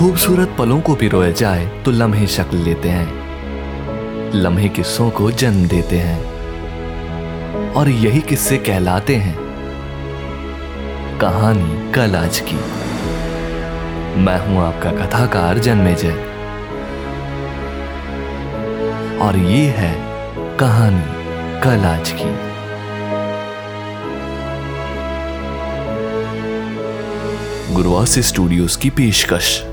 खूबसूरत पलों को पिरोए जाए तो लम्हे शक्ल लेते हैं। लम्हे किस्सों को जन्म देते हैं। और यही किस्से कहलाते हैं। कहानी कल आज की। मैं हूँ आपका कथाकार जन्मेजय और ये है कहानी कल आज की। गुरुवासी स्टूडियोज की पेशकश।